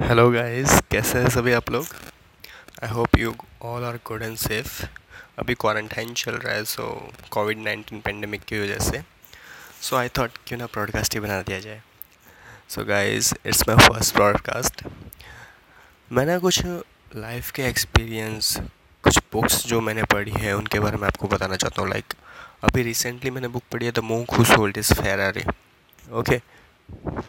Hello guys कैसे हैं सभी आप लोग? I hope you all are good and safe अभी क्वारंटाइन चल रहा है सो कोविड नाइन्टीन पेंडेमिक की वजह से। सो आई थॉट क्यों ना ब्रॉडकास्ट ही बना दिया जाए। So guys it's my first broadcast मैंने कुछ लाइफ के एक्सपीरियंस कुछ बुक्स जो मैंने पढ़ी है, उनके बारे में आपको बताना चाहता हूँ। लाइक अभी रिसेंटली मैंने बुक पढ़ी है the monk who sold his Ferrari okay